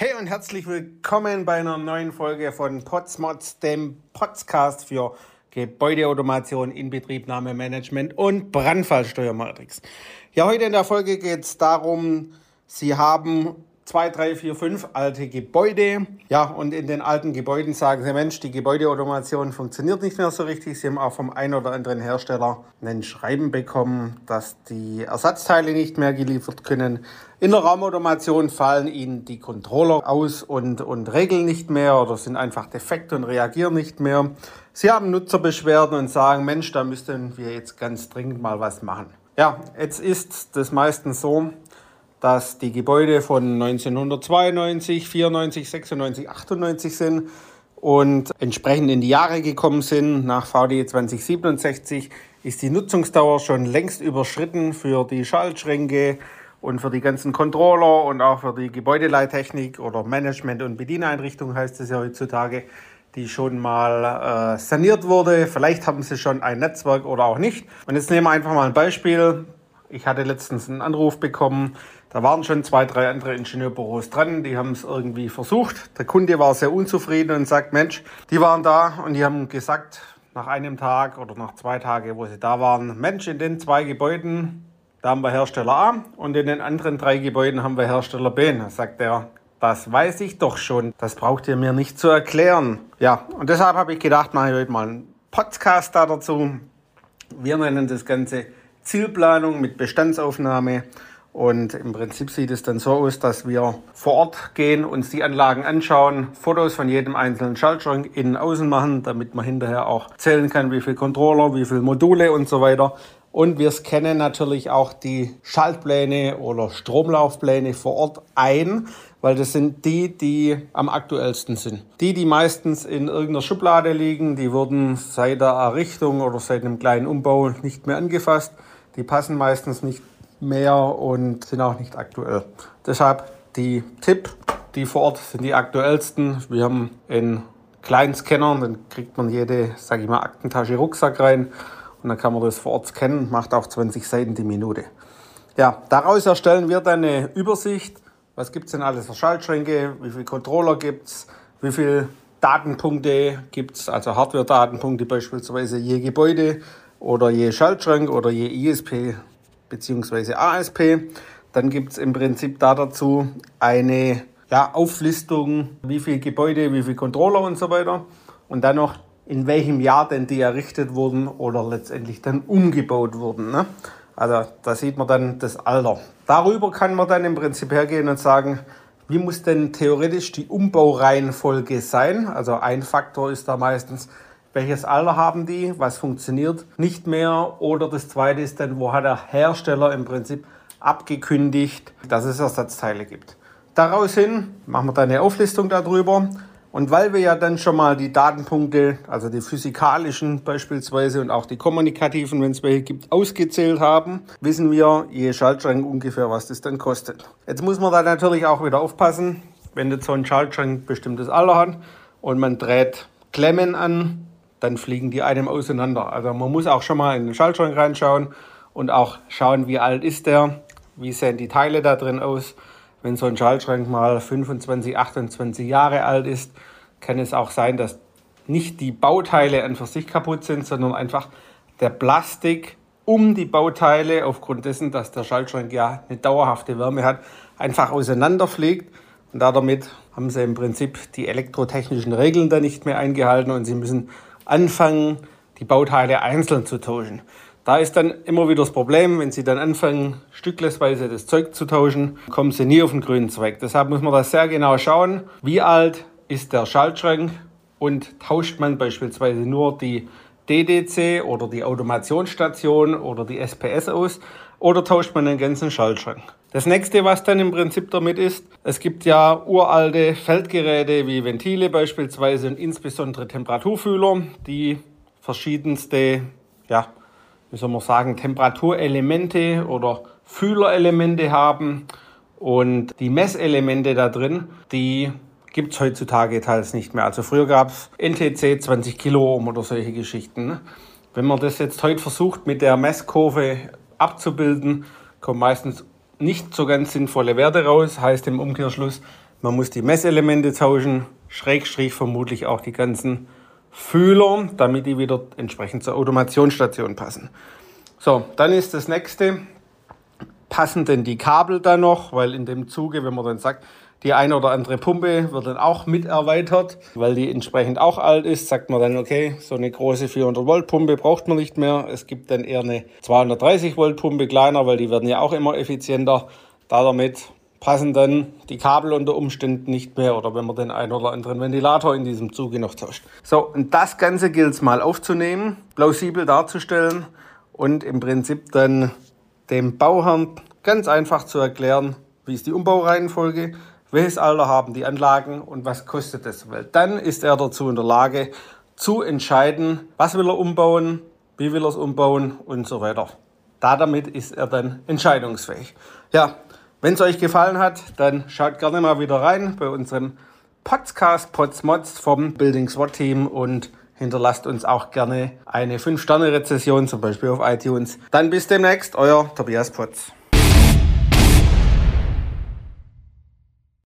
Hey und herzlich willkommen bei einer neuen Folge von Potsmods, dem Podcast für Gebäudeautomation, Inbetriebnahmemanagement und Brandfallsteuermatrix. Ja, heute in der Folge geht es darum, Sie haben zwei, drei, vier, fünf alte Gebäude. Ja, und in den alten Gebäuden sagen sie, Mensch, die Gebäudeautomation funktioniert nicht mehr so richtig. Sie haben auch vom einen oder anderen Hersteller ein Schreiben bekommen, dass die Ersatzteile nicht mehr geliefert können. In der Raumautomation fallen ihnen die Controller aus und, und regeln nicht mehr oder sind einfach defekt und reagieren nicht mehr. Sie haben Nutzerbeschwerden und sagen, Mensch, da müssten wir jetzt ganz dringend mal was machen. Ja, jetzt ist das meistens so, dass die Gebäude von 1992, 94, 96, 98 sind und entsprechend in die Jahre gekommen sind. Nach VD 2067 ist die Nutzungsdauer schon längst überschritten für die Schaltschränke und für die ganzen Controller und auch für die Gebäudeleittechnik oder Management- und Bedieneinrichtung heißt es ja heutzutage, die schon mal äh, saniert wurde. Vielleicht haben sie schon ein Netzwerk oder auch nicht. Und jetzt nehmen wir einfach mal ein Beispiel. Ich hatte letztens einen Anruf bekommen da waren schon zwei, drei andere Ingenieurbüros dran, die haben es irgendwie versucht. Der Kunde war sehr unzufrieden und sagt, Mensch, die waren da und die haben gesagt, nach einem Tag oder nach zwei Tagen, wo sie da waren, Mensch, in den zwei Gebäuden, da haben wir Hersteller A und in den anderen drei Gebäuden haben wir Hersteller B. Da sagt er, das weiß ich doch schon, das braucht ihr mir nicht zu erklären. Ja, und deshalb habe ich gedacht, mache ich heute mal einen Podcast da dazu. Wir nennen das Ganze Zielplanung mit Bestandsaufnahme. Und im Prinzip sieht es dann so aus, dass wir vor Ort gehen, uns die Anlagen anschauen, Fotos von jedem einzelnen Schaltschrank innen außen machen, damit man hinterher auch zählen kann, wie viele Controller, wie viele Module und so weiter. Und wir scannen natürlich auch die Schaltpläne oder Stromlaufpläne vor Ort ein, weil das sind die, die am aktuellsten sind. Die, die meistens in irgendeiner Schublade liegen, die wurden seit der Errichtung oder seit einem kleinen Umbau nicht mehr angefasst. Die passen meistens nicht mehr und sind auch nicht aktuell. Deshalb die Tipp, die vor Ort sind die aktuellsten. Wir haben einen kleinen Scanner, dann kriegt man jede, sage ich mal, Aktentasche Rucksack rein und dann kann man das vor Ort scannen, macht auch 20 Seiten die Minute. Ja, daraus erstellen wir dann eine Übersicht. Was gibt es denn alles für Schaltschränke? Wie viele Controller gibt es? Wie viele Datenpunkte gibt es? Also Hardware-Datenpunkte beispielsweise je Gebäude oder je Schaltschrank oder je ISP bzw. ASP. Dann gibt es im Prinzip da dazu eine ja, Auflistung, wie viele Gebäude, wie viele Controller und so weiter. Und dann noch, in welchem Jahr denn die errichtet wurden oder letztendlich dann umgebaut wurden. Ne? Also da sieht man dann das Alter. Darüber kann man dann im Prinzip hergehen und sagen, wie muss denn theoretisch die Umbaureihenfolge sein? Also ein Faktor ist da meistens, welches Alter haben die, was funktioniert nicht mehr. Oder das zweite ist dann, wo hat der Hersteller im Prinzip abgekündigt, dass es Ersatzteile gibt. Daraus hin machen wir dann eine Auflistung darüber. Und weil wir ja dann schon mal die Datenpunkte, also die physikalischen beispielsweise und auch die kommunikativen, wenn es welche gibt, ausgezählt haben, wissen wir je Schaltschrank ungefähr, was das dann kostet. Jetzt muss man da natürlich auch wieder aufpassen, wenn jetzt so ein Schaltschrank bestimmtes Alter hat und man dreht Klemmen an, dann fliegen die einem auseinander. Also man muss auch schon mal in den Schaltschrank reinschauen und auch schauen, wie alt ist der, wie sehen die Teile da drin aus. Wenn so ein Schaltschrank mal 25, 28 Jahre alt ist, kann es auch sein, dass nicht die Bauteile an für sich kaputt sind, sondern einfach der Plastik um die Bauteile, aufgrund dessen, dass der Schaltschrank ja eine dauerhafte Wärme hat, einfach auseinanderfliegt. Und damit haben sie im Prinzip die elektrotechnischen Regeln da nicht mehr eingehalten und sie müssen anfangen, die Bauteile einzeln zu tauschen. Da ist dann immer wieder das Problem, wenn Sie dann anfangen, stücklesweise das Zeug zu tauschen, kommen Sie nie auf den grünen Zweig. Deshalb muss man da sehr genau schauen, wie alt ist der Schaltschrank und tauscht man beispielsweise nur die DDC oder die Automationsstation oder die SPS aus oder tauscht man den ganzen Schaltschrank. Das nächste, was dann im Prinzip damit ist, es gibt ja uralte Feldgeräte wie Ventile beispielsweise und insbesondere Temperaturfühler, die verschiedenste, ja, wie soll man sagen, Temperaturelemente oder Fühlerelemente haben. Und die Messelemente da drin, die gibt es heutzutage teils nicht mehr. Also früher gab es NTC 20 Kiloohm oder solche Geschichten. Wenn man das jetzt heute versucht mit der Messkurve abzubilden, kommt meistens nicht so ganz sinnvolle Werte raus. Heißt im Umkehrschluss, Man muss die Messelemente tauschen, Schrägstrich vermutlich auch die ganzen Fühler, damit die wieder entsprechend zur Automationsstation passen. So, dann ist das nächste, passen denn die Kabel da noch, weil in dem Zuge, wenn man dann sagt, die eine oder andere Pumpe wird dann auch mit erweitert, weil die entsprechend auch alt ist. Sagt man dann, okay, so eine große 400 Volt Pumpe braucht man nicht mehr. Es gibt dann eher eine 230 Volt Pumpe kleiner, weil die werden ja auch immer effizienter. Da damit passen dann die Kabel unter Umständen nicht mehr oder wenn man den einen oder anderen Ventilator in diesem Zuge noch tauscht. So, und das Ganze gilt es mal aufzunehmen, plausibel darzustellen und im Prinzip dann dem Bauherrn ganz einfach zu erklären, wie ist die Umbaureihenfolge, welches Alter haben die Anlagen und was kostet es. Weil dann ist er dazu in der Lage zu entscheiden, was will er umbauen, wie will er es umbauen und so weiter. Da damit ist er dann entscheidungsfähig. Ja, wenn es euch gefallen hat, dann schaut gerne mal wieder rein bei unserem Podcast Potsmods vom Building SWAT Team und hinterlasst uns auch gerne eine 5-Sterne-Rezession, zum Beispiel auf iTunes. Dann bis demnächst, euer Tobias Potz.